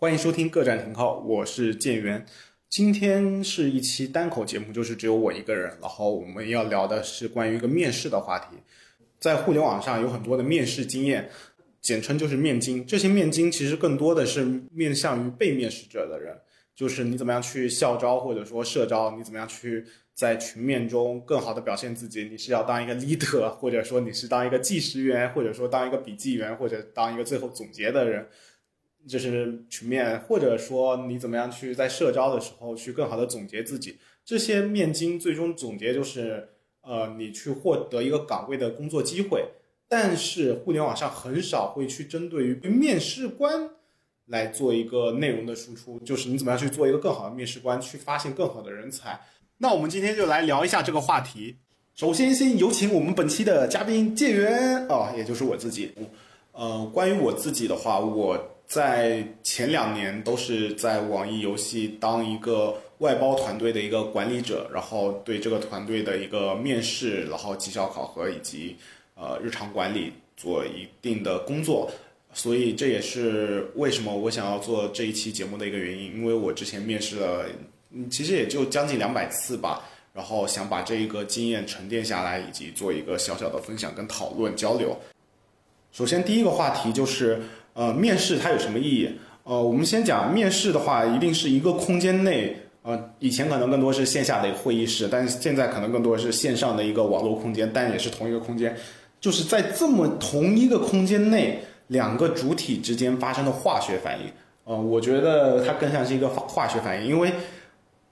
欢迎收听各站停靠，我是建元。今天是一期单口节目，就是只有我一个人。然后我们要聊的是关于一个面试的话题。在互联网上有很多的面试经验，简称就是面经。这些面经其实更多的是面向于被面试者的人，就是你怎么样去校招或者说社招，你怎么样去在群面中更好的表现自己。你是要当一个 leader，或者说你是当一个计时员，或者说当一个笔记员，或者当一个最后总结的人。就是群面，或者说你怎么样去在社招的时候去更好的总结自己，这些面经最终总结就是，呃，你去获得一个岗位的工作机会。但是互联网上很少会去针对于面试官来做一个内容的输出，就是你怎么样去做一个更好的面试官，去发现更好的人才。那我们今天就来聊一下这个话题。首先，先有请我们本期的嘉宾建元哦，也就是我自己。呃，关于我自己的话，我。在前两年都是在网易游戏当一个外包团队的一个管理者，然后对这个团队的一个面试，然后绩效考核以及呃日常管理做一定的工作，所以这也是为什么我想要做这一期节目的一个原因，因为我之前面试了，其实也就将近两百次吧，然后想把这一个经验沉淀下来，以及做一个小小的分享跟讨论交流。首先第一个话题就是。呃，面试它有什么意义？呃，我们先讲面试的话，一定是一个空间内，呃，以前可能更多是线下的一个会议室，但是现在可能更多是线上的一个网络空间，但也是同一个空间，就是在这么同一个空间内，两个主体之间发生的化学反应。呃，我觉得它更像是一个化化学反应，因为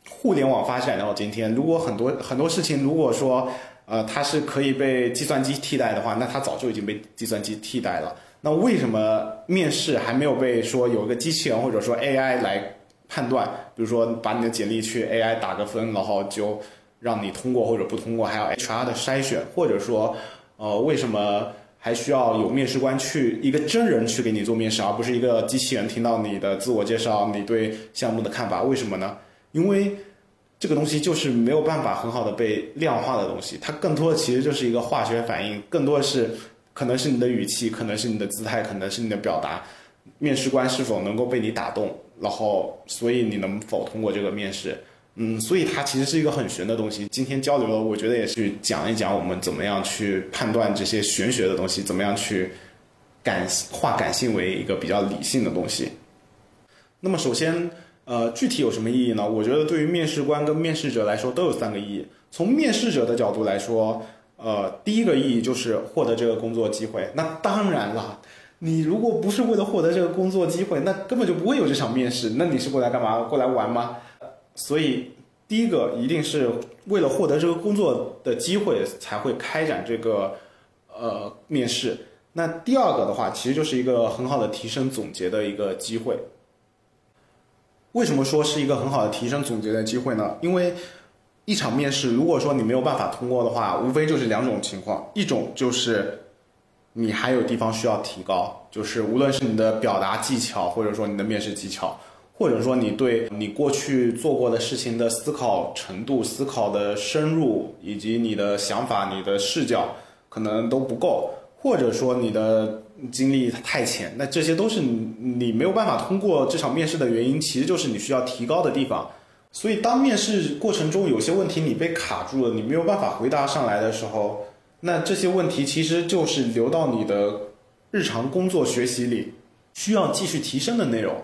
互联网发展到今天，如果很多很多事情，如果说呃它是可以被计算机替代的话，那它早就已经被计算机替代了。那为什么面试还没有被说有一个机器人或者说 AI 来判断？比如说把你的简历去 AI 打个分，然后就让你通过或者不通过，还要 HR 的筛选，或者说，呃，为什么还需要有面试官去一个真人去给你做面试，而不是一个机器人听到你的自我介绍、你对项目的看法？为什么呢？因为这个东西就是没有办法很好的被量化的东西，它更多的其实就是一个化学反应，更多的是。可能是你的语气，可能是你的姿态，可能是你的表达，面试官是否能够被你打动，然后所以你能否通过这个面试？嗯，所以它其实是一个很玄的东西。今天交流了，我觉得也是讲一讲我们怎么样去判断这些玄学的东西，怎么样去感化感性为一个比较理性的东西。那么首先，呃，具体有什么意义呢？我觉得对于面试官跟面试者来说都有三个意义。从面试者的角度来说。呃，第一个意义就是获得这个工作机会。那当然了，你如果不是为了获得这个工作机会，那根本就不会有这场面试。那你是过来干嘛？过来玩吗？所以，第一个一定是为了获得这个工作的机会才会开展这个呃面试。那第二个的话，其实就是一个很好的提升总结的一个机会。为什么说是一个很好的提升总结的机会呢？因为。一场面试，如果说你没有办法通过的话，无非就是两种情况，一种就是你还有地方需要提高，就是无论是你的表达技巧，或者说你的面试技巧，或者说你对你过去做过的事情的思考程度、思考的深入，以及你的想法、你的视角可能都不够，或者说你的经历太浅，那这些都是你没有办法通过这场面试的原因，其实就是你需要提高的地方。所以，当面试过程中有些问题你被卡住了，你没有办法回答上来的时候，那这些问题其实就是留到你的日常工作学习里需要继续提升的内容。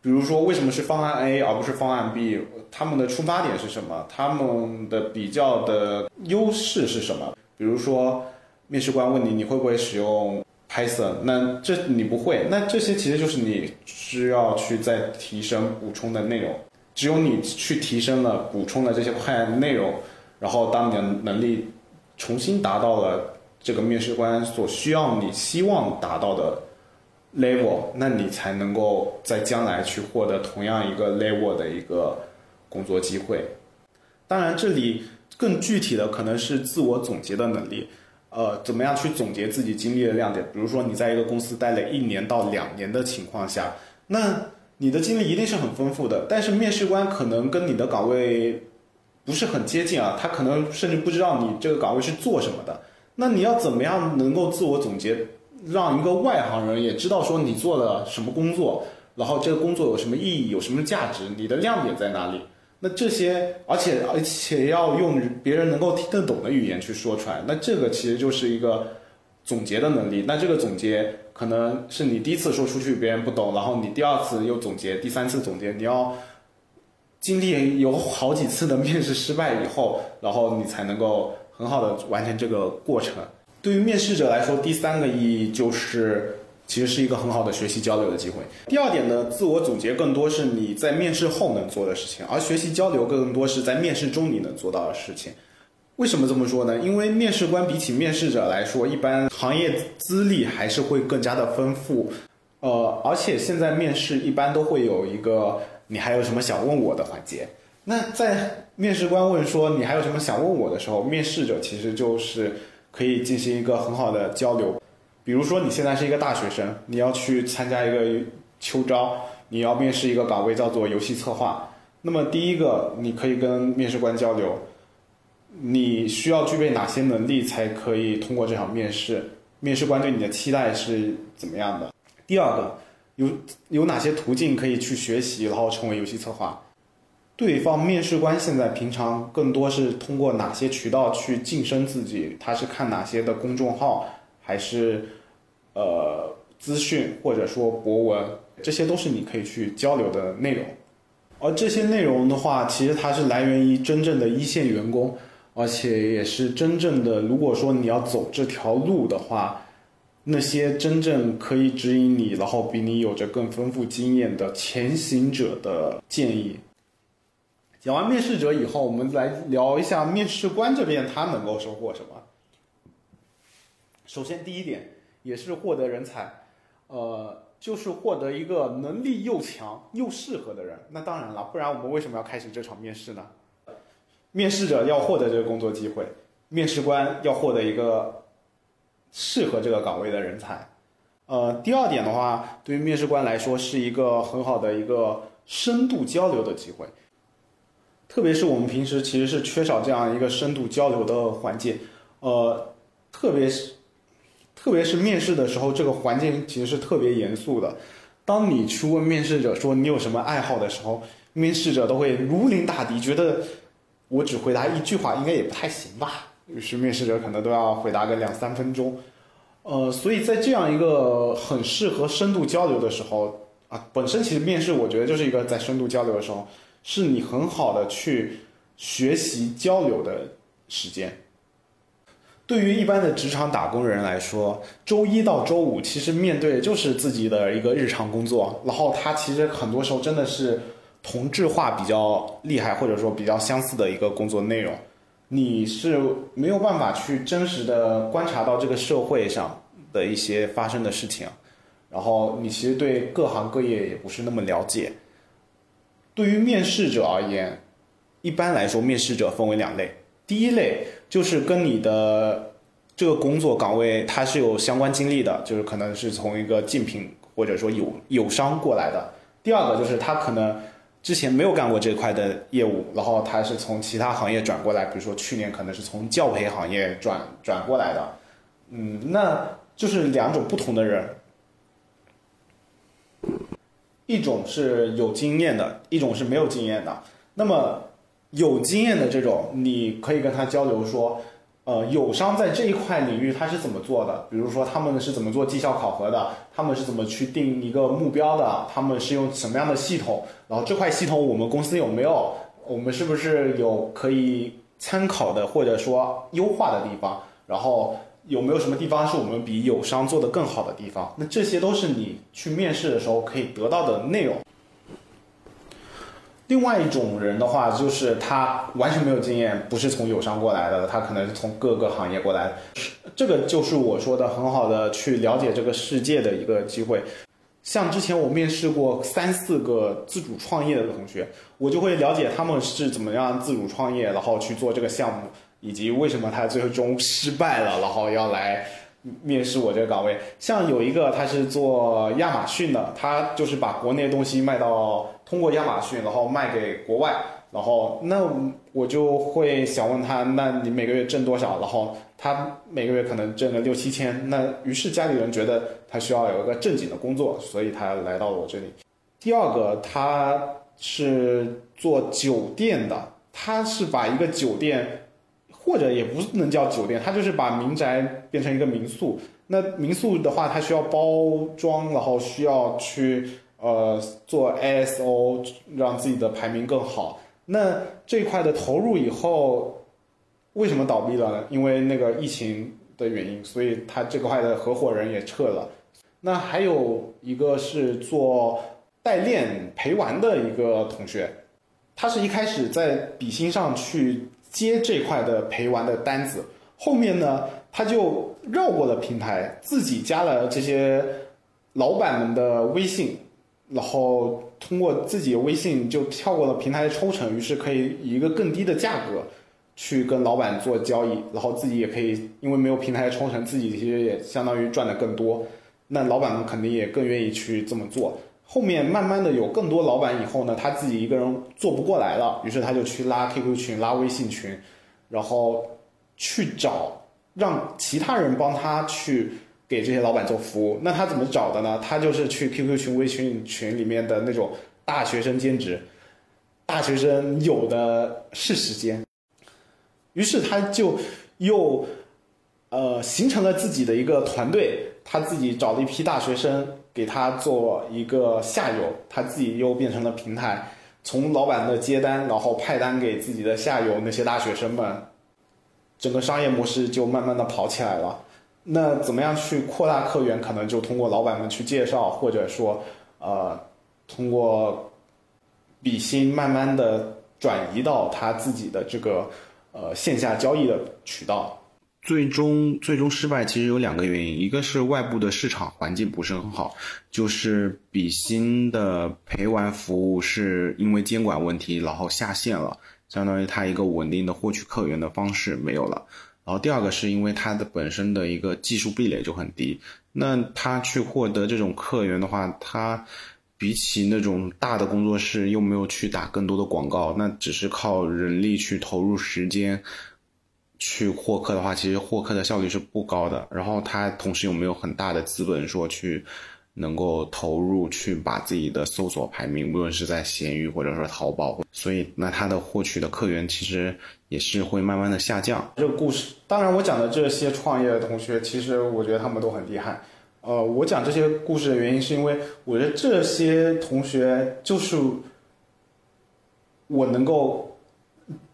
比如说，为什么是方案 A 而不是方案 B？他们的出发点是什么？他们的比较的优势是什么？比如说，面试官问你你会不会使用 Python，那这你不会，那这些其实就是你需要去再提升补充的内容。只有你去提升了、补充了这些快的内容，然后当你的能力重新达到了这个面试官所需要、你希望达到的 level，那你才能够在将来去获得同样一个 level 的一个工作机会。当然，这里更具体的可能是自我总结的能力，呃，怎么样去总结自己经历的亮点？比如说你在一个公司待了一年到两年的情况下，那。你的经历一定是很丰富的，但是面试官可能跟你的岗位不是很接近啊，他可能甚至不知道你这个岗位是做什么的。那你要怎么样能够自我总结，让一个外行人也知道说你做了什么工作，然后这个工作有什么意义，有什么价值，你的亮点在哪里？那这些，而且而且要用别人能够听得懂的语言去说出来，那这个其实就是一个总结的能力。那这个总结可能是你第一次说出去别人不懂，然后你第二次又总结，第三次总结，你要经历有好几次的面试失败以后，然后你才能够很好的完成这个过程。对于面试者来说，第三个意义就是。其实是一个很好的学习交流的机会。第二点呢，自我总结更多是你在面试后能做的事情，而学习交流更多是在面试中你能做到的事情。为什么这么说呢？因为面试官比起面试者来说，一般行业资历还是会更加的丰富。呃，而且现在面试一般都会有一个“你还有什么想问我的”环节。那在面试官问说“你还有什么想问我的”时候，面试者其实就是可以进行一个很好的交流。比如说你现在是一个大学生，你要去参加一个秋招，你要面试一个岗位叫做游戏策划。那么第一个，你可以跟面试官交流，你需要具备哪些能力才可以通过这场面试？面试官对你的期待是怎么样的？第二个，有有哪些途径可以去学习，然后成为游戏策划？对方面试官现在平常更多是通过哪些渠道去晋升自己？他是看哪些的公众号，还是？呃，资讯或者说博文，这些都是你可以去交流的内容。而这些内容的话，其实它是来源于真正的一线员工，而且也是真正的。如果说你要走这条路的话，那些真正可以指引你，然后比你有着更丰富经验的前行者的建议。讲完面试者以后，我们来聊一下面试官这边他能够收获什么。首先，第一点。也是获得人才，呃，就是获得一个能力又强又适合的人。那当然了，不然我们为什么要开始这场面试呢？面试者要获得这个工作机会，面试官要获得一个适合这个岗位的人才。呃，第二点的话，对于面试官来说是一个很好的一个深度交流的机会，特别是我们平时其实是缺少这样一个深度交流的环境，呃，特别是。特别是面试的时候，这个环境其实是特别严肃的。当你去问面试者说你有什么爱好的时候，面试者都会如临大敌，觉得我只回答一句话应该也不太行吧。于是面试者可能都要回答个两三分钟。呃，所以在这样一个很适合深度交流的时候啊，本身其实面试我觉得就是一个在深度交流的时候，是你很好的去学习交流的时间。对于一般的职场打工人来说，周一到周五其实面对就是自己的一个日常工作，然后他其实很多时候真的是同质化比较厉害，或者说比较相似的一个工作内容，你是没有办法去真实的观察到这个社会上的一些发生的事情，然后你其实对各行各业也不是那么了解。对于面试者而言，一般来说面试者分为两类。第一类就是跟你的这个工作岗位它是有相关经历的，就是可能是从一个竞品或者说友友商过来的。第二个就是他可能之前没有干过这块的业务，然后他是从其他行业转过来，比如说去年可能是从教培行业转转过来的。嗯，那就是两种不同的人，一种是有经验的，一种是没有经验的。那么。有经验的这种，你可以跟他交流说，呃，友商在这一块领域他是怎么做的？比如说他们是怎么做绩效考核的？他们是怎么去定一个目标的？他们是用什么样的系统？然后这块系统我们公司有没有？我们是不是有可以参考的或者说优化的地方？然后有没有什么地方是我们比友商做的更好的地方？那这些都是你去面试的时候可以得到的内容。另外一种人的话，就是他完全没有经验，不是从友商过来的，他可能是从各个行业过来。这个就是我说的很好的去了解这个世界的一个机会。像之前我面试过三四个自主创业的同学，我就会了解他们是怎么样自主创业，然后去做这个项目，以及为什么他最终失败了，然后要来。面试我这个岗位，像有一个他是做亚马逊的，他就是把国内东西卖到通过亚马逊，然后卖给国外，然后那我就会想问他，那你每个月挣多少？然后他每个月可能挣了六七千，那于是家里人觉得他需要有一个正经的工作，所以他来到了我这里。第二个他是做酒店的，他是把一个酒店，或者也不能叫酒店，他就是把民宅变成一个民宿。那民宿的话，它需要包装，然后需要去呃做 ISO，让自己的排名更好。那这块的投入以后，为什么倒闭了呢？因为那个疫情的原因，所以他这块的合伙人也撤了。那还有一个是做代练陪玩的一个同学，他是一开始在比心上去接这块的陪玩的单子，后面呢他就绕过了平台，自己加了这些老板们的微信，然后通过自己微信就跳过了平台的抽成，于是可以以一个更低的价格去跟老板做交易，然后自己也可以因为没有平台的抽成，自己其实也相当于赚的更多。那老板们肯定也更愿意去这么做。后面慢慢的有更多老板以后呢，他自己一个人做不过来了，于是他就去拉 QQ 群、拉微信群，然后去找让其他人帮他去给这些老板做服务。那他怎么找的呢？他就是去 QQ 群、微信群里面的那种大学生兼职，大学生有的是时间，于是他就又呃形成了自己的一个团队。他自己找了一批大学生给他做一个下游，他自己又变成了平台，从老板的接单，然后派单给自己的下游那些大学生们，整个商业模式就慢慢的跑起来了。那怎么样去扩大客源？可能就通过老板们去介绍，或者说，呃，通过比心慢慢的转移到他自己的这个呃线下交易的渠道。最终最终失败其实有两个原因，一个是外部的市场环境不是很好，就是比心的陪玩服务是因为监管问题然后下线了，相当于它一个稳定的获取客源的方式没有了。然后第二个是因为它的本身的一个技术壁垒就很低，那他去获得这种客源的话，他比起那种大的工作室又没有去打更多的广告，那只是靠人力去投入时间。去获客的话，其实获客的效率是不高的。然后他同时有没有很大的资本说去能够投入去把自己的搜索排名，无论是在闲鱼或者说淘宝，所以那他的获取的客源其实也是会慢慢的下降。这个故事，当然我讲的这些创业的同学，其实我觉得他们都很厉害。呃，我讲这些故事的原因是因为我觉得这些同学就是我能够。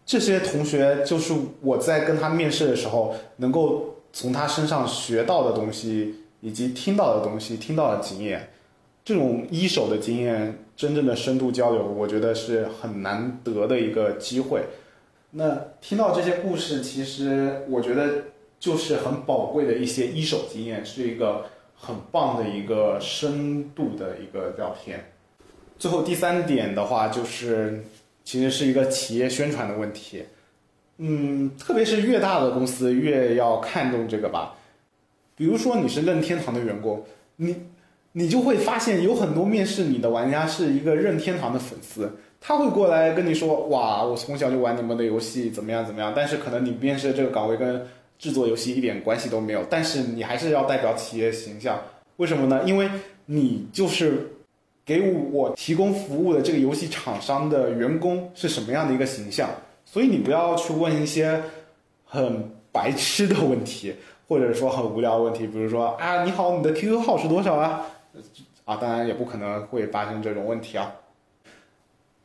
这些同学就是我在跟他面试的时候，能够从他身上学到的东西，以及听到的东西，听到的经验，这种一手的经验，真正的深度交流，我觉得是很难得的一个机会。那听到这些故事，其实我觉得就是很宝贵的一些一手经验，是一个很棒的一个深度的一个聊天。最后第三点的话就是。其实是一个企业宣传的问题，嗯，特别是越大的公司越要看重这个吧。比如说你是任天堂的员工，你你就会发现有很多面试你的玩家是一个任天堂的粉丝，他会过来跟你说，哇，我从小就玩你们的游戏，怎么样怎么样。但是可能你面试的这个岗位跟制作游戏一点关系都没有，但是你还是要代表企业形象，为什么呢？因为你就是。给我提供服务的这个游戏厂商的员工是什么样的一个形象？所以你不要去问一些很白痴的问题，或者说很无聊的问题，比如说啊，你好，你的 QQ 号是多少啊？啊，当然也不可能会发生这种问题啊。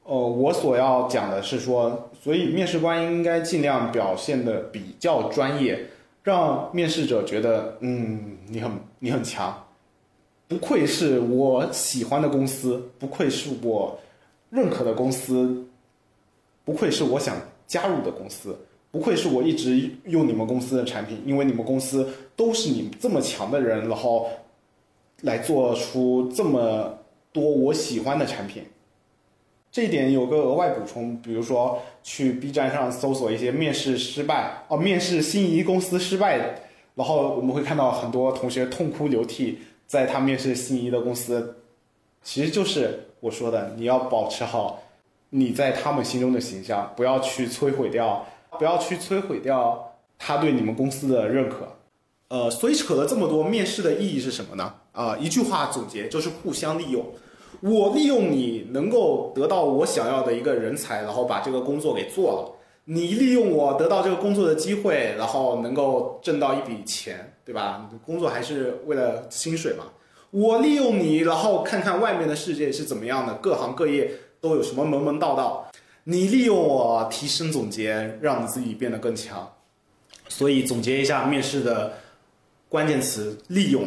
呃，我所要讲的是说，所以面试官应该尽量表现的比较专业，让面试者觉得，嗯，你很你很强。不愧是我喜欢的公司，不愧是我认可的公司，不愧是我想加入的公司，不愧是我一直用你们公司的产品，因为你们公司都是你这么强的人，然后来做出这么多我喜欢的产品。这一点有个额外补充，比如说去 B 站上搜索一些面试失败哦，面试心仪公司失败，然后我们会看到很多同学痛哭流涕。在他面试心仪的公司，其实就是我说的，你要保持好你在他们心中的形象，不要去摧毁掉，不要去摧毁掉他对你们公司的认可。呃，所以扯了这么多，面试的意义是什么呢？啊，一句话总结就是互相利用。我利用你能够得到我想要的一个人才，然后把这个工作给做了。你利用我得到这个工作的机会，然后能够挣到一笔钱，对吧？工作还是为了薪水嘛。我利用你，然后看看外面的世界是怎么样的，各行各业都有什么门门道道。你利用我提升总结，让自己变得更强。所以总结一下面试的关键词：利用。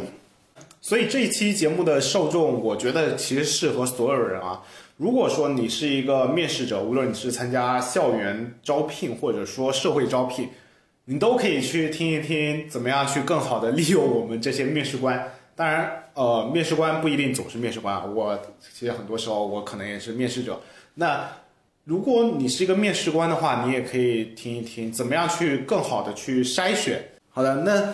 所以这一期节目的受众，我觉得其实适合所有人啊。如果说你是一个面试者，无论你是参加校园招聘或者说社会招聘，你都可以去听一听，怎么样去更好的利用我们这些面试官。当然，呃，面试官不一定总是面试官。我其实很多时候我可能也是面试者。那如果你是一个面试官的话，你也可以听一听，怎么样去更好的去筛选。好的，那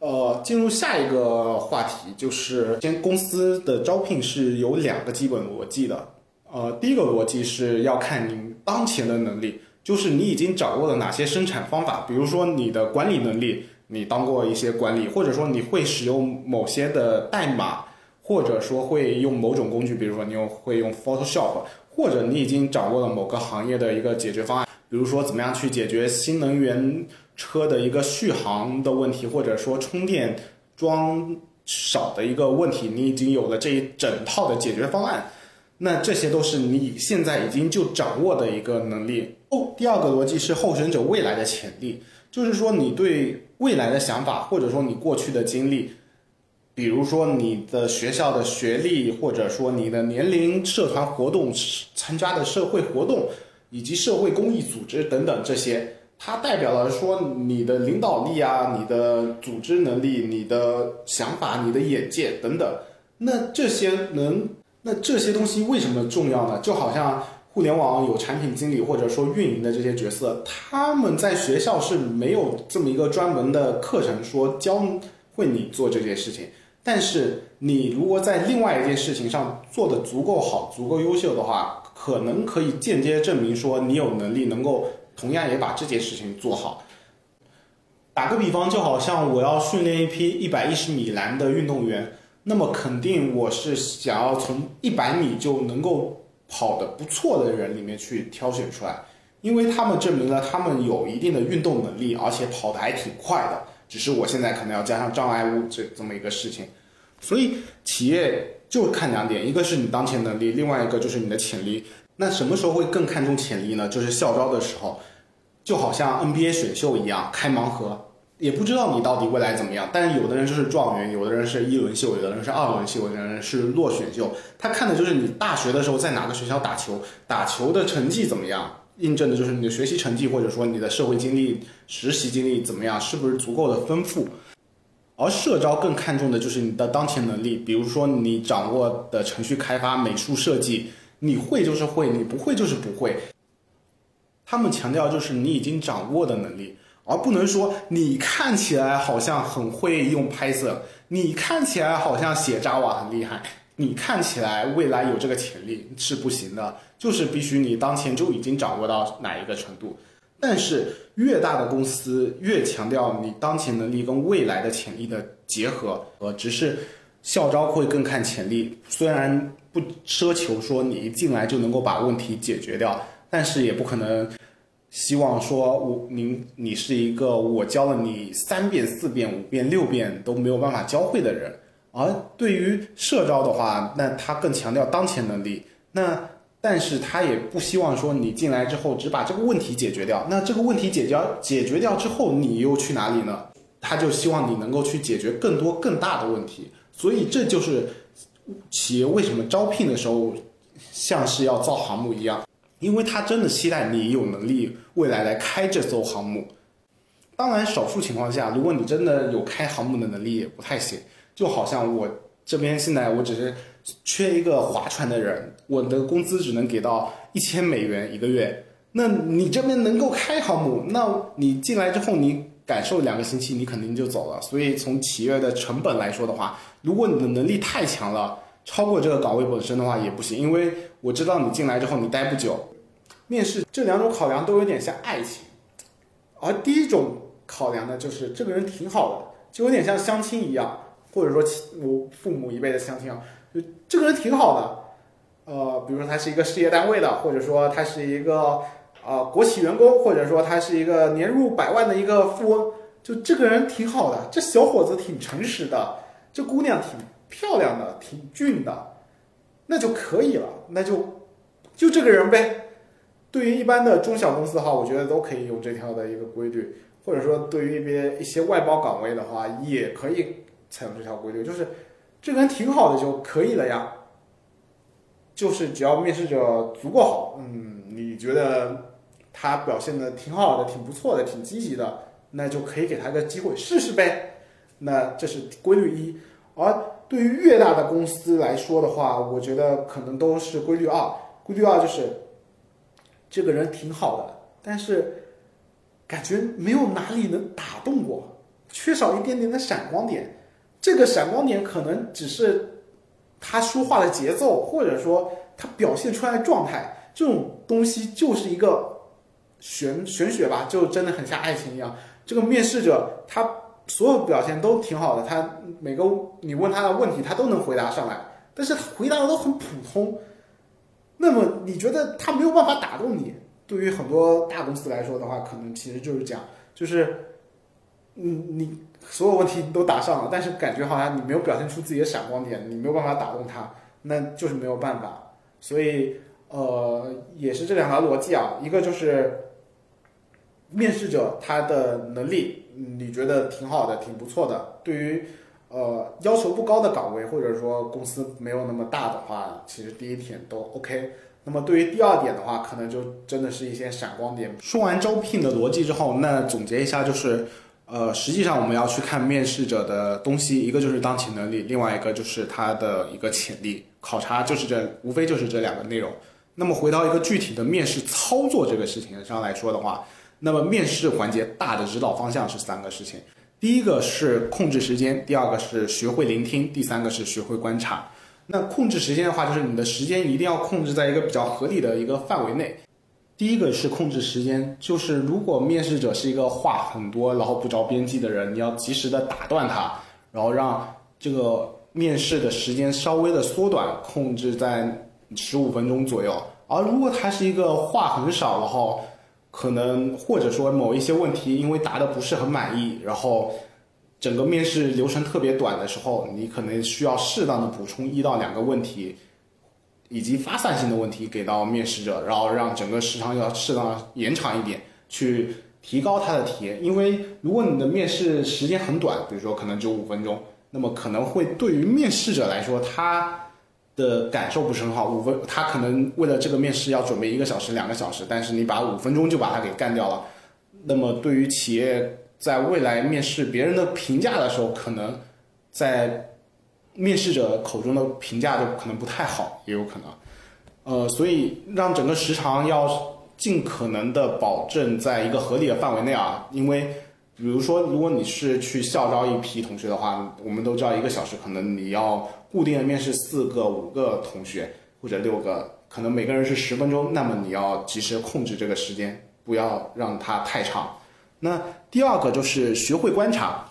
呃，进入下一个话题，就是先公司的招聘是有两个基本逻辑的。呃，第一个逻辑是要看您当前的能力，就是你已经掌握了哪些生产方法，比如说你的管理能力。你当过一些管理，或者说你会使用某些的代码，或者说会用某种工具，比如说你用会用 Photoshop，或者你已经掌握了某个行业的一个解决方案，比如说怎么样去解决新能源车的一个续航的问题，或者说充电桩少的一个问题，你已经有了这一整套的解决方案，那这些都是你现在已经就掌握的一个能力。哦，第二个逻辑是候选者未来的潜力。就是说，你对未来的想法，或者说你过去的经历，比如说你的学校的学历，或者说你的年龄、社团活动参加的社会活动，以及社会公益组织等等这些，它代表了说你的领导力啊，你的组织能力，你的想法，你的眼界等等。那这些能，那这些东西为什么重要呢？就好像。互联网有产品经理或者说运营的这些角色，他们在学校是没有这么一个专门的课程说教会你做这件事情。但是你如果在另外一件事情上做的足够好、足够优秀的话，可能可以间接证明说你有能力能够同样也把这件事情做好。打个比方，就好像我要训练一批一百一十米栏的运动员，那么肯定我是想要从一百米就能够。跑得不错的人里面去挑选出来，因为他们证明了他们有一定的运动能力，而且跑得还挺快的。只是我现在可能要加上障碍物这这么一个事情，所以企业就看两点，一个是你当前能力，另外一个就是你的潜力。那什么时候会更看重潜力呢？就是校招的时候，就好像 NBA 选秀一样，开盲盒。也不知道你到底未来怎么样，但是有的人就是状元，有的人是一轮秀，有的人是二轮秀，有的人是落选秀。他看的就是你大学的时候在哪个学校打球，打球的成绩怎么样，印证的就是你的学习成绩或者说你的社会经历、实习经历怎么样，是不是足够的丰富。而社招更看重的就是你的当前能力，比如说你掌握的程序开发、美术设计，你会就是会，你不会就是不会。他们强调就是你已经掌握的能力。而不能说你看起来好像很会用 Python，你看起来好像写 Java 很厉害，你看起来未来有这个潜力是不行的，就是必须你当前就已经掌握到哪一个程度。但是越大的公司越强调你当前能力跟未来的潜力的结合，呃，只是校招会更看潜力，虽然不奢求说你一进来就能够把问题解决掉，但是也不可能。希望说，我您你是一个我教了你三遍、四遍、五遍、六遍都没有办法教会的人。而对于社招的话，那他更强调当前能力。那但是他也不希望说你进来之后只把这个问题解决掉。那这个问题解决解决掉之后，你又去哪里呢？他就希望你能够去解决更多更大的问题。所以这就是企业为什么招聘的时候像是要造航母一样。因为他真的期待你有能力未来来开这艘航母。当然，少数情况下，如果你真的有开航母的能力，也不太行。就好像我这边现在我只是缺一个划船的人，我的工资只能给到一千美元一个月。那你这边能够开航母，那你进来之后，你感受两个星期，你肯定就走了。所以从企业的成本来说的话，如果你的能力太强了。超过这个岗位本身的话也不行，因为我知道你进来之后你待不久。面试这两种考量都有点像爱情，而第一种考量呢，就是这个人挺好的，就有点像相亲一样，或者说我父母一辈的相亲啊，就这个人挺好的，呃，比如说他是一个事业单位的，或者说他是一个呃国企员工，或者说他是一个年入百万的一个富翁，就这个人挺好的，这小伙子挺诚实的，这姑娘挺漂亮的，挺俊的，那就可以了，那就就这个人呗。对于一般的中小公司的话，我觉得都可以用这条的一个规律，或者说对于一边一些外包岗位的话，也可以采用这条规律，就是这个人挺好的就可以了呀。就是只要面试者足够好，嗯，你觉得他表现的挺好的、挺不错的、挺积极的，那就可以给他个机会试试呗。那这是规律一。而对于越大的公司来说的话，我觉得可能都是规律二。规律二就是这个人挺好的，但是感觉没有哪里能打动我，缺少一点点的闪光点。这个闪光点可能只是。他说话的节奏，或者说他表现出来的状态，这种东西就是一个玄玄学吧，就真的很像爱情一样。这个面试者他所有表现都挺好的，他每个你问他的问题，他都能回答上来，但是他回答的都很普通。那么你觉得他没有办法打动你？对于很多大公司来说的话，可能其实就是讲，就是，嗯，你。所有问题你都答上了，但是感觉好像你没有表现出自己的闪光点，你没有办法打动他，那就是没有办法。所以，呃，也是这两条逻辑啊，一个就是面试者他的能力你觉得挺好的、挺不错的，对于呃要求不高的岗位或者说公司没有那么大的话，其实第一点都 OK。那么对于第二点的话，可能就真的是一些闪光点。说完招聘的逻辑之后，那总结一下就是。呃，实际上我们要去看面试者的东西，一个就是当前能力，另外一个就是他的一个潜力。考察就是这，无非就是这两个内容。那么回到一个具体的面试操作这个事情上来说的话，那么面试环节大的指导方向是三个事情：第一个是控制时间，第二个是学会聆听，第三个是学会观察。那控制时间的话，就是你的时间一定要控制在一个比较合理的一个范围内。第一个是控制时间，就是如果面试者是一个话很多，然后不着边际的人，你要及时的打断他，然后让这个面试的时间稍微的缩短，控制在十五分钟左右。而如果他是一个话很少，然后可能或者说某一些问题因为答的不是很满意，然后整个面试流程特别短的时候，你可能需要适当的补充一到两个问题。以及发散性的问题给到面试者，然后让整个时长要适当延长一点，去提高他的体验。因为如果你的面试时间很短，比如说可能就五分钟，那么可能会对于面试者来说，他的感受不是很好。五分，他可能为了这个面试要准备一个小时、两个小时，但是你把五分钟就把它给干掉了，那么对于企业在未来面试别人的评价的时候，可能在。面试者口中的评价就可能不太好，也有可能，呃，所以让整个时长要尽可能的保证在一个合理的范围内啊。因为，比如说，如果你是去校招一批同学的话，我们都知道一个小时可能你要固定的面试四个、五个同学或者六个，可能每个人是十分钟，那么你要及时控制这个时间，不要让它太长。那第二个就是学会观察。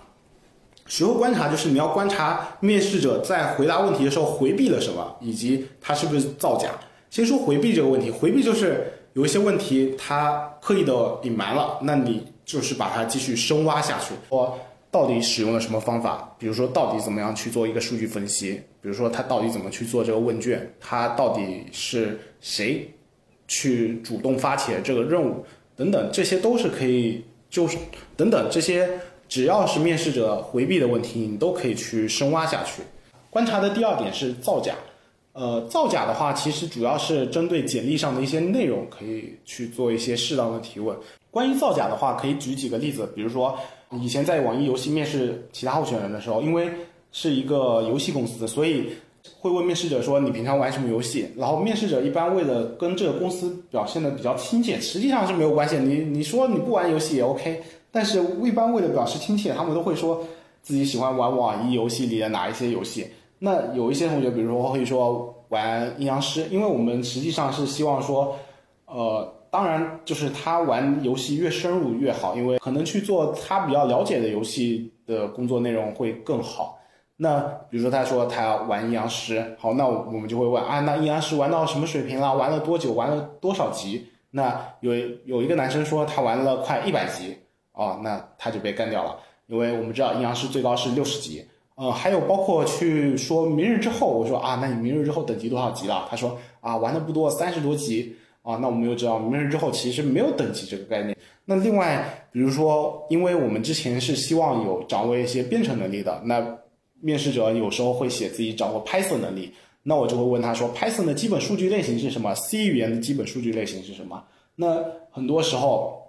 学会观察就是你要观察面试者在回答问题的时候回避了什么，以及他是不是造假。先说回避这个问题，回避就是有一些问题他刻意的隐瞒了，那你就是把它继续深挖下去，说到底使用了什么方法，比如说到底怎么样去做一个数据分析，比如说他到底怎么去做这个问卷，他到底是谁去主动发起这个任务等等，这些都是可以就是等等这些。只要是面试者回避的问题，你都可以去深挖下去。观察的第二点是造假，呃，造假的话，其实主要是针对简历上的一些内容，可以去做一些适当的提问。关于造假的话，可以举几个例子，比如说以前在网易游戏面试其他候选人的时候，因为是一个游戏公司，所以会问面试者说你平常玩什么游戏？然后面试者一般为了跟这个公司表现的比较亲切，实际上是没有关系，你你说你不玩游戏也 OK。但是，一般为了表示亲切，他们都会说自己喜欢玩网易游戏里的哪一些游戏。那有一些同学，比如说会说玩阴阳师，因为我们实际上是希望说，呃，当然就是他玩游戏越深入越好，因为可能去做他比较了解的游戏的工作内容会更好。那比如说他说他要玩阴阳师，好，那我们就会问啊，那阴阳师玩到什么水平了？玩了多久？玩了多少级？那有有一个男生说他玩了快一百级，哦，那他就被干掉了，因为我们知道阴阳师最高是六十级。呃，还有包括去说明日之后，我说啊，那你明日之后等级多少级了？他说啊，玩的不多，三十多级啊。那我们又知道明日之后其实没有等级这个概念。那另外，比如说，因为我们之前是希望有掌握一些编程能力的，那面试者有时候会写自己掌握 Python 能力，那我就会问他说，Python 的基本数据类型是什么？C 语言的基本数据类型是什么？那很多时候，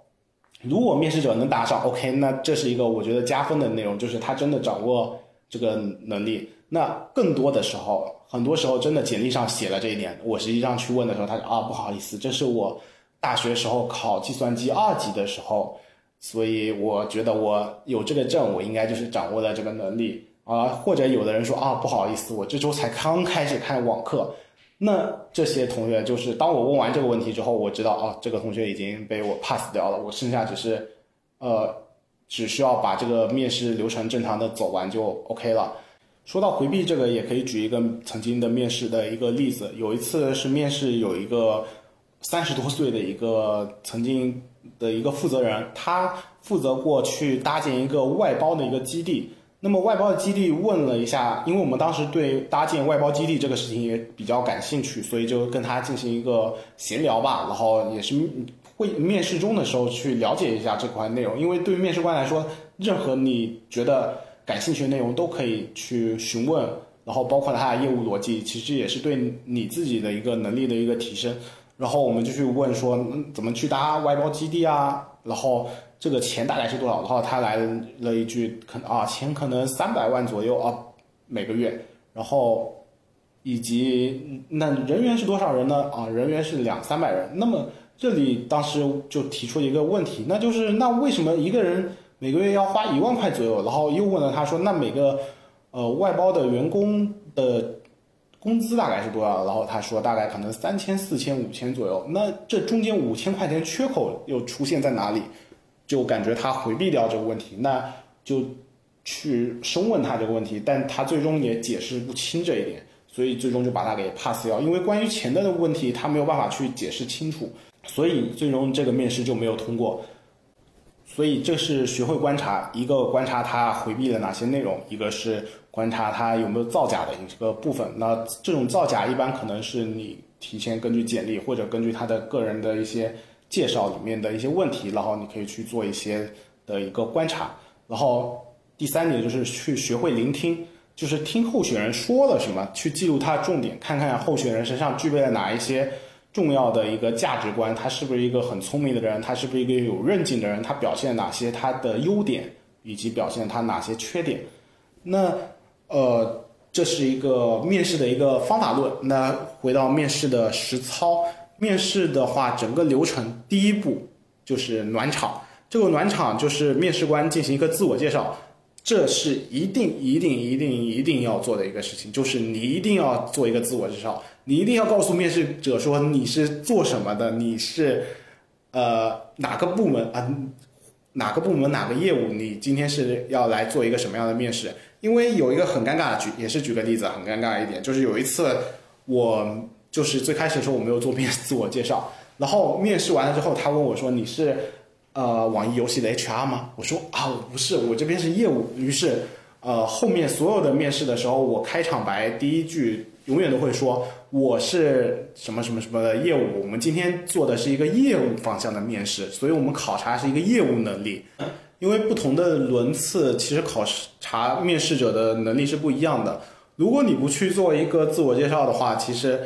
如果面试者能答上 OK，那这是一个我觉得加分的内容，就是他真的掌握。这个能力，那更多的时候，很多时候真的简历上写了这一点，我实际上去问的时候，他说啊不好意思，这是我大学时候考计算机二级的时候，所以我觉得我有这个证，我应该就是掌握了这个能力啊。或者有的人说啊不好意思，我这周才刚开始看网课，那这些同学就是当我问完这个问题之后，我知道啊这个同学已经被我 pass 掉了，我剩下只是呃。只需要把这个面试流程正常的走完就 OK 了。说到回避这个，也可以举一个曾经的面试的一个例子。有一次是面试，有一个三十多岁的一个曾经的一个负责人，他负责过去搭建一个外包的一个基地。那么外包的基地问了一下，因为我们当时对搭建外包基地这个事情也比较感兴趣，所以就跟他进行一个闲聊吧。然后也是。会面试中的时候去了解一下这块内容，因为对面试官来说，任何你觉得感兴趣的内容都可以去询问，然后包括他的业务逻辑，其实也是对你自己的一个能力的一个提升。然后我们就去问说，怎么去搭外包基地啊？然后这个钱大概是多少？然后他来了一句，可能啊钱可能三百万左右啊每个月，然后以及那人员是多少人呢？啊人员是两三百人，那么。这里当时就提出一个问题，那就是那为什么一个人每个月要花一万块左右？然后又问了他说，那每个呃外包的员工的工资大概是多少？然后他说大概可能三千、四千、五千左右。那这中间五千块钱缺口又出现在哪里？就感觉他回避掉这个问题，那就去深问他这个问题，但他最终也解释不清这一点，所以最终就把他给 pass 掉。因为关于钱的问题，他没有办法去解释清楚。所以最终这个面试就没有通过，所以这是学会观察，一个观察他回避了哪些内容，一个是观察他有没有造假的一个部分。那这种造假一般可能是你提前根据简历或者根据他的个人的一些介绍里面的一些问题，然后你可以去做一些的一个观察。然后第三点就是去学会聆听，就是听候选人说了什么，去记录他的重点，看看候选人身上具备了哪一些。重要的一个价值观，他是不是一个很聪明的人？他是不是一个有韧劲的人？他表现哪些他的优点，以及表现他哪些缺点？那呃，这是一个面试的一个方法论。那回到面试的实操，面试的话，整个流程第一步就是暖场。这个暖场就是面试官进行一个自我介绍。这是一定一定一定一定要做的一个事情，就是你一定要做一个自我介绍，你一定要告诉面试者说你是做什么的，你是呃哪个部门啊，哪个部门哪个业务，你今天是要来做一个什么样的面试？因为有一个很尴尬的举，也是举个例子，很尴尬一点，就是有一次我就是最开始的时候我没有做面自我介绍，然后面试完了之后，他问我说你是。呃，网易游戏的 HR 吗？我说啊，我不是，我这边是业务。于是，呃，后面所有的面试的时候，我开场白第一句永远都会说我是什么什么什么的业务。我们今天做的是一个业务方向的面试，所以我们考察是一个业务能力。因为不同的轮次，其实考察面试者的能力是不一样的。如果你不去做一个自我介绍的话，其实。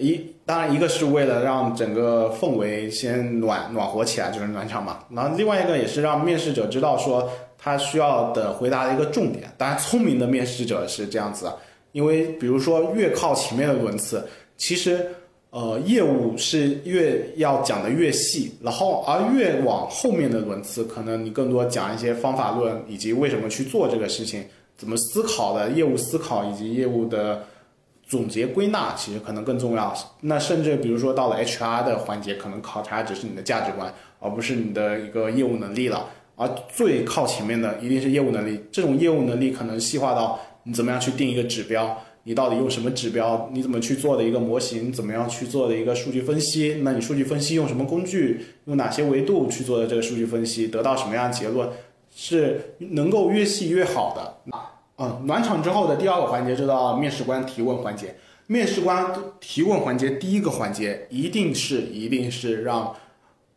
一当然，一个是为了让整个氛围先暖暖和起来，就是暖场嘛。然后另外一个也是让面试者知道说他需要的回答的一个重点。当然，聪明的面试者是这样子，因为比如说越靠前面的轮次，其实呃业务是越要讲的越细，然后而越往后面的轮次，可能你更多讲一些方法论以及为什么去做这个事情，怎么思考的业务思考以及业务的。总结归纳其实可能更重要。那甚至比如说到了 HR 的环节，可能考察只是你的价值观，而不是你的一个业务能力了。而最靠前面的一定是业务能力。这种业务能力可能细化到你怎么样去定一个指标？你到底用什么指标？你怎么去做的一个模型？怎么样去做的一个数据分析？那你数据分析用什么工具？用哪些维度去做的这个数据分析？得到什么样结论？是能够越细越好的。嗯，暖场之后的第二个环节就到面试官提问环节。面试官提问环节第一个环节一定是一定是让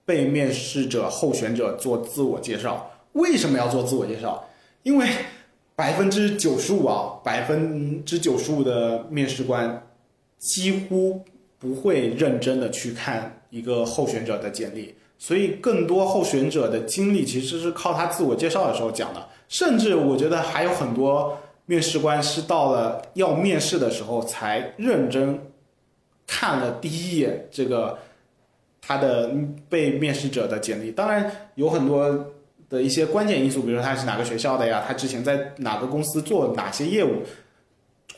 被面试者候选者做自我介绍。为什么要做自我介绍？因为百分之九十五啊，百分之九十五的面试官几乎不会认真的去看一个候选者的简历，所以更多候选者的经历其实是靠他自我介绍的时候讲的。甚至我觉得还有很多面试官是到了要面试的时候才认真看了第一眼这个他的被面试者的简历。当然有很多的一些关键因素，比如说他是哪个学校的呀，他之前在哪个公司做哪些业务，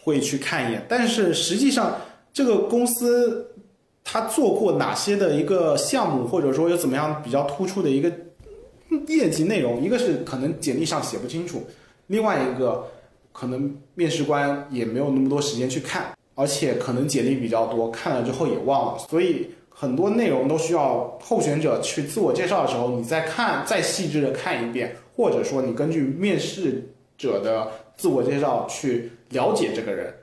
会去看一眼。但是实际上这个公司他做过哪些的一个项目，或者说有怎么样比较突出的一个。业绩内容，一个是可能简历上写不清楚，另外一个可能面试官也没有那么多时间去看，而且可能简历比较多，看了之后也忘了，所以很多内容都需要候选者去自我介绍的时候，你再看再细致的看一遍，或者说你根据面试者的自我介绍去了解这个人。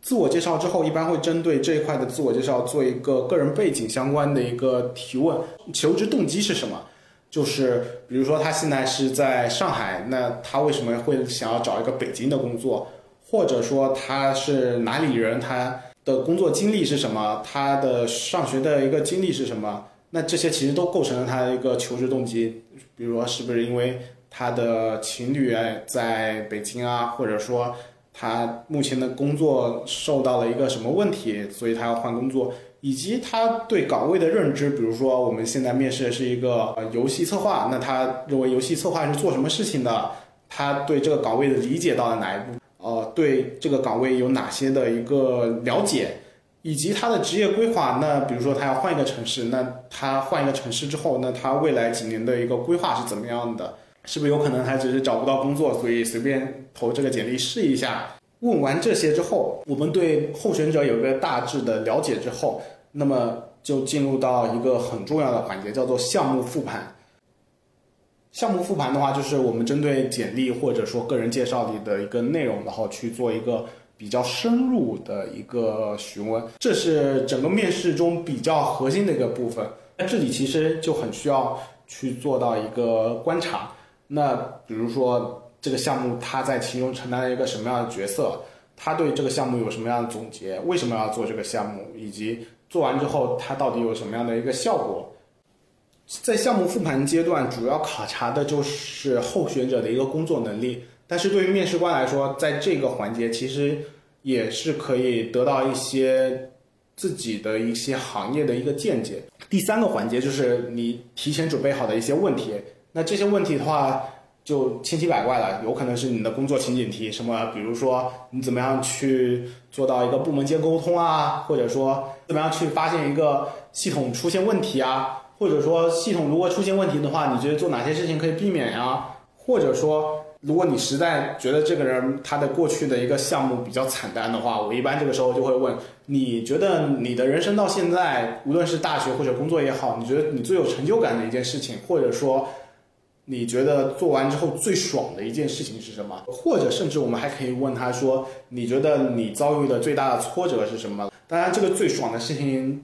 自我介绍之后，一般会针对这一块的自我介绍做一个个人背景相关的一个提问，求职动机是什么？就是比如说他现在是在上海，那他为什么会想要找一个北京的工作？或者说他是哪里人？他的工作经历是什么？他的上学的一个经历是什么？那这些其实都构成了他的一个求职动机。比如说是不是因为他的情侣在北京啊？或者说他目前的工作受到了一个什么问题，所以他要换工作？以及他对岗位的认知，比如说我们现在面试的是一个游戏策划，那他认为游戏策划是做什么事情的？他对这个岗位的理解到了哪一步？呃，对这个岗位有哪些的一个了解？以及他的职业规划？那比如说他要换一个城市，那他换一个城市之后，那他未来几年的一个规划是怎么样的？是不是有可能他只是找不到工作，所以随便投这个简历试一下？问完这些之后，我们对候选者有一个大致的了解之后，那么就进入到一个很重要的环节，叫做项目复盘。项目复盘的话，就是我们针对简历或者说个人介绍里的一个内容，然后去做一个比较深入的一个询问，这是整个面试中比较核心的一个部分。那这里其实就很需要去做到一个观察。那比如说。这个项目他在其中承担了一个什么样的角色？他对这个项目有什么样的总结？为什么要做这个项目？以及做完之后他到底有什么样的一个效果？在项目复盘阶段，主要考察的就是候选者的一个工作能力。但是对于面试官来说，在这个环节其实也是可以得到一些自己的一些行业的一个见解。第三个环节就是你提前准备好的一些问题。那这些问题的话。就千奇百怪了，有可能是你的工作情景题，什么，比如说你怎么样去做到一个部门间沟通啊，或者说怎么样去发现一个系统出现问题啊，或者说系统如果出现问题的话，你觉得做哪些事情可以避免呀？或者说，如果你实在觉得这个人他的过去的一个项目比较惨淡的话，我一般这个时候就会问，你觉得你的人生到现在，无论是大学或者工作也好，你觉得你最有成就感的一件事情，或者说。你觉得做完之后最爽的一件事情是什么？或者甚至我们还可以问他说：“你觉得你遭遇的最大的挫折是什么？”当然，这个最爽的事情，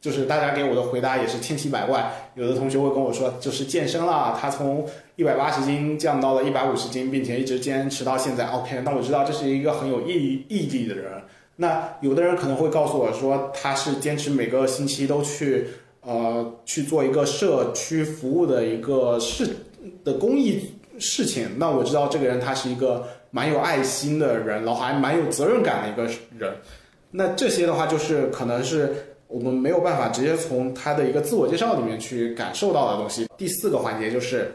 就是大家给我的回答也是千奇百怪。有的同学会跟我说，就是健身了，他从一百八十斤降到了一百五十斤，并且一直坚持到现在。OK，那我知道这是一个很有毅毅力的人。那有的人可能会告诉我说，他是坚持每个星期都去呃去做一个社区服务的一个事。的公益事情，那我知道这个人他是一个蛮有爱心的人，然后还蛮有责任感的一个人。那这些的话，就是可能是我们没有办法直接从他的一个自我介绍里面去感受到的东西。第四个环节就是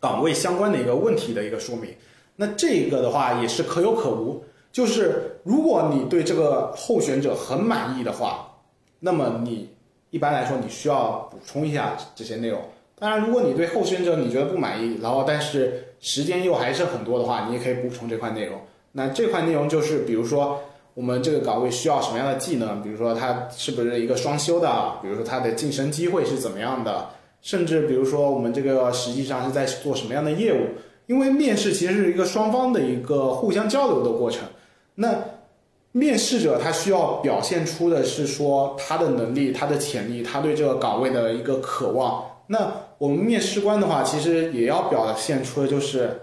岗位相关的一个问题的一个说明。那这个的话也是可有可无，就是如果你对这个候选者很满意的话，那么你一般来说你需要补充一下这些内容。当然，如果你对候选者你觉得不满意，然后但是时间又还是很多的话，你也可以补充这块内容。那这块内容就是，比如说我们这个岗位需要什么样的技能，比如说它是不是一个双休的，比如说它的晋升机会是怎么样的，甚至比如说我们这个实际上是在做什么样的业务。因为面试其实是一个双方的一个互相交流的过程，那面试者他需要表现出的是说他的能力、他的潜力、他对这个岗位的一个渴望。那我们面试官的话，其实也要表现出的就是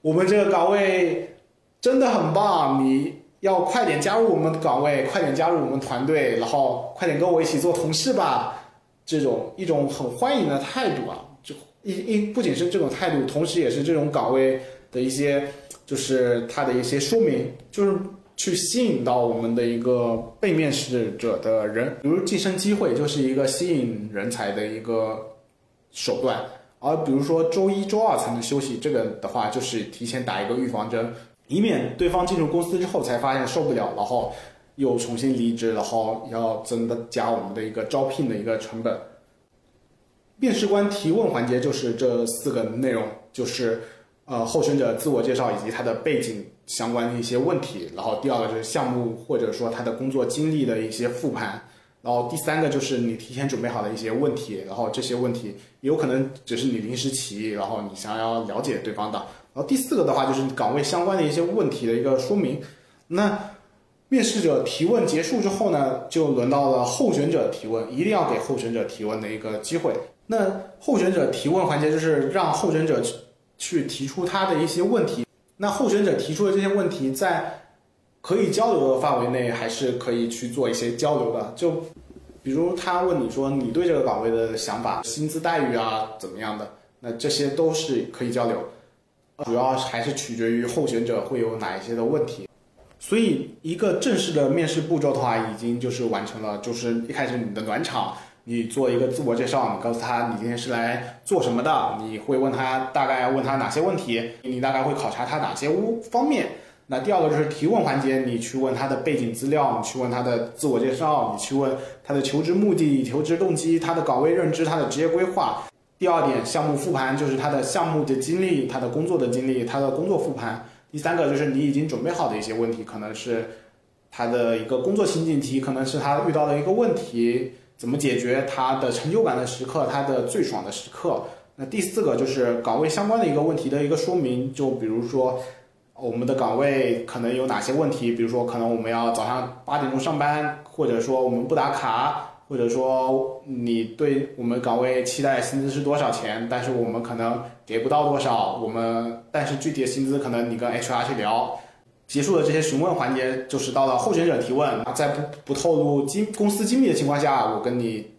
我们这个岗位真的很棒，你要快点加入我们的岗位，快点加入我们团队，然后快点跟我一起做同事吧。这种一种很欢迎的态度啊，就一一不仅是这种态度，同时也是这种岗位的一些，就是它的一些说明，就是去吸引到我们的一个被面试者的人，比如晋升机会就是一个吸引人才的一个手段，而比如说周一周二才能休息，这个的话就是提前打一个预防针，以免对方进入公司之后才发现受不了，然后。又重新离职，然后要增加我们的一个招聘的一个成本。面试官提问环节就是这四个内容，就是呃候选者自我介绍以及他的背景相关的一些问题，然后第二个就是项目或者说他的工作经历的一些复盘，然后第三个就是你提前准备好的一些问题，然后这些问题有可能只是你临时起意，然后你想要了解对方的，然后第四个的话就是岗位相关的一些问题的一个说明，那。面试者提问结束之后呢，就轮到了候选者提问，一定要给候选者提问的一个机会。那候选者提问环节就是让候选者去提出他的一些问题。那候选者提出的这些问题，在可以交流的范围内，还是可以去做一些交流的。就比如他问你说你对这个岗位的想法、薪资待遇啊怎么样的，那这些都是可以交流。主要还是取决于候选者会有哪一些的问题。所以，一个正式的面试步骤的话，已经就是完成了。就是一开始你的暖场，你做一个自我介绍，你告诉他你今天是来做什么的，你会问他大概问他哪些问题，你大概会考察他哪些方面。那第二个就是提问环节，你去问他的背景资料，你去问他的自我介绍，你去问他的求职目的、求职动机、他的岗位认知、他的职业规划。第二点，项目复盘就是他的项目的经历、他的工作的经历、他的工作复盘。第三个就是你已经准备好的一些问题，可能是他的一个工作情景题，可能是他遇到的一个问题，怎么解决他的成就感的时刻，他的最爽的时刻。那第四个就是岗位相关的一个问题的一个说明，就比如说我们的岗位可能有哪些问题，比如说可能我们要早上八点钟上班，或者说我们不打卡。或者说你对我们岗位期待薪资是多少钱？但是我们可能给不到多少，我们但是具体的薪资可能你跟 HR 去聊。结束了这些询问环节，就是到了候选者提问，在不不透露经公司机密的情况下，我跟你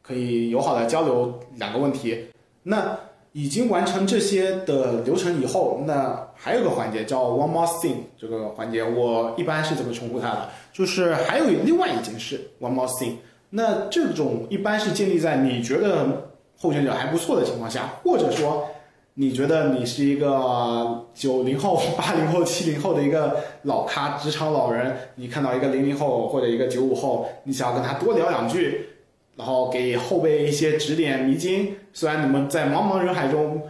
可以友好的交流两个问题。那已经完成这些的流程以后，那还有个环节叫 one more thing 这个环节，我一般是怎么称呼它的？就是还有另外一件事 one more thing。那这种一般是建立在你觉得候选者还不错的情况下，或者说你觉得你是一个九零后、八零后、七零后的一个老咖、职场老人，你看到一个零零后或者一个九五后，你想要跟他多聊两句，然后给后辈一些指点迷津。虽然你们在茫茫人海中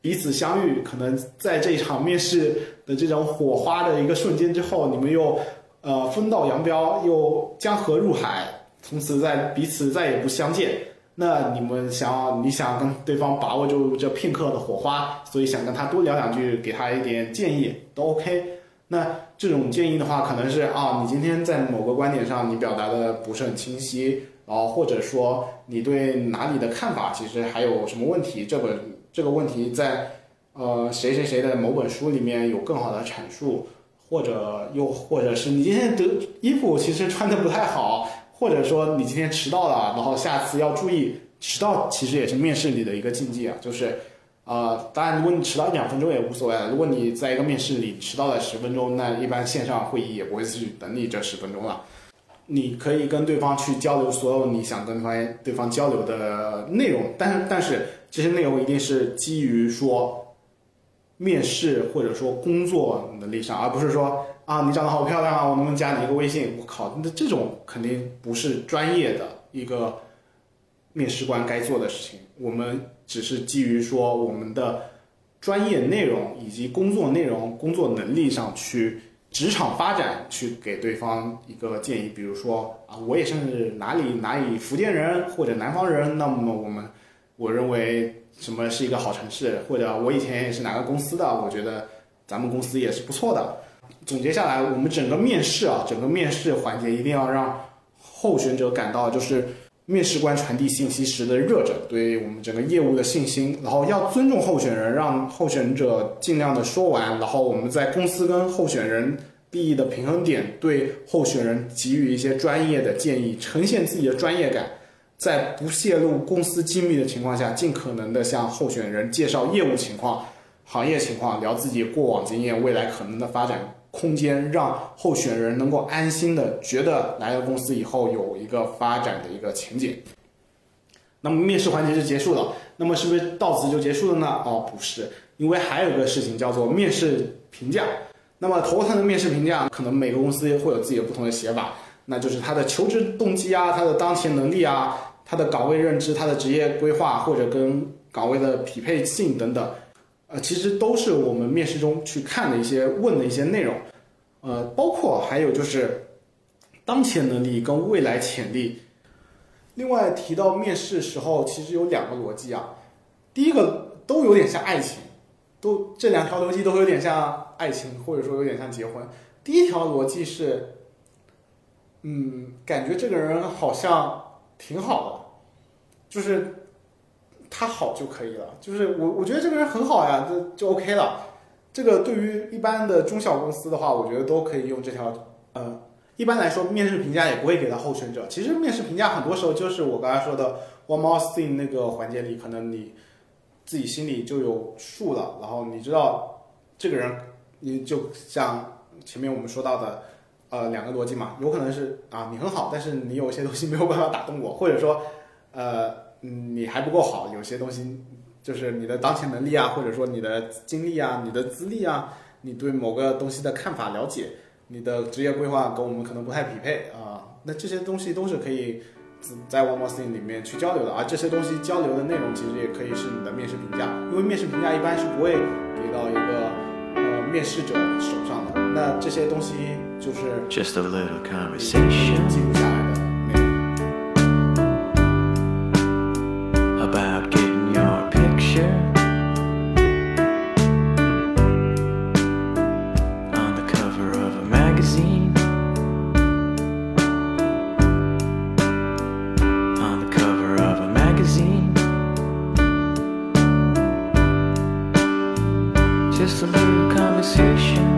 彼此相遇，可能在这一场面试的这种火花的一个瞬间之后，你们又呃分道扬镳，又江河入海。从此在彼此再也不相见，那你们想要你想跟对方把握住这片刻的火花，所以想跟他多聊两句，给他一点建议都 OK。那这种建议的话，可能是啊，你今天在某个观点上你表达的不是很清晰，然后或者说你对哪里的看法其实还有什么问题，这本这个问题在呃谁谁谁的某本书里面有更好的阐述，或者又或者是你今天的衣服其实穿的不太好。或者说你今天迟到了，然后下次要注意迟到，其实也是面试里的一个禁忌啊。就是，呃，当然如果你迟到一两分钟也无所谓了。如果你在一个面试里迟到了十分钟，那一般线上会议也不会去等你这十分钟了。你可以跟对方去交流所有你想跟方对方交流的内容，但但是这些内容一定是基于说面试或者说工作能力上，而不是说。啊，你长得好漂亮啊！我能不能加你一个微信？我靠，那这种肯定不是专业的一个面试官该做的事情。我们只是基于说我们的专业内容以及工作内容、工作能力上去职场发展，去给对方一个建议。比如说啊，我也是哪里哪里福建人或者南方人，那么我们我认为什么是一个好城市，或者我以前也是哪个公司的，我觉得咱们公司也是不错的。总结下来，我们整个面试啊，整个面试环节一定要让候选者感到就是面试官传递信息时的热忱，对我们整个业务的信心，然后要尊重候选人，让候选者尽量的说完，然后我们在公司跟候选人利益的平衡点，对候选人给予一些专业的建议，呈现自己的专业感，在不泄露公司机密的情况下，尽可能的向候选人介绍业务情况、行业情况，聊自己过往经验、未来可能的发展。空间让候选人能够安心的觉得来了公司以后有一个发展的一个前景。那么面试环节就结束了，那么是不是到此就结束了呢？哦，不是，因为还有个事情叫做面试评价。那么头层的面试评价，可能每个公司会有自己的不同的写法，那就是他的求职动机啊，他的当前能力啊，他的岗位认知，他的职业规划或者跟岗位的匹配性等等。呃，其实都是我们面试中去看的一些问的一些内容，呃，包括还有就是当前能力跟未来潜力。另外提到面试时候，其实有两个逻辑啊，第一个都有点像爱情，都这两条逻辑都有点像爱情，或者说有点像结婚。第一条逻辑是，嗯，感觉这个人好像挺好的，就是。他好就可以了，就是我我觉得这个人很好呀，这就 OK 了。这个对于一般的中小公司的话，我觉得都可以用这条。呃，一般来说，面试评价也不会给到候选者。其实面试评价很多时候就是我刚才说的 one more thing 那个环节里，可能你自己心里就有数了，然后你知道这个人，你就像前面我们说到的，呃，两个逻辑嘛，有可能是啊你很好，但是你有些东西没有办法打动我，或者说呃。嗯，你还不够好，有些东西就是你的当前能力啊，或者说你的经历啊、你的资历啊，你对某个东西的看法了解，你的职业规划跟我们可能不太匹配啊。那这些东西都是可以在 One More Thing 里面去交流的，而这些东西交流的内容其实也可以是你的面试评价，因为面试评价一般是不会给到一个呃面试者手上的。那这些东西就是 Just a little conversation just a little conversation.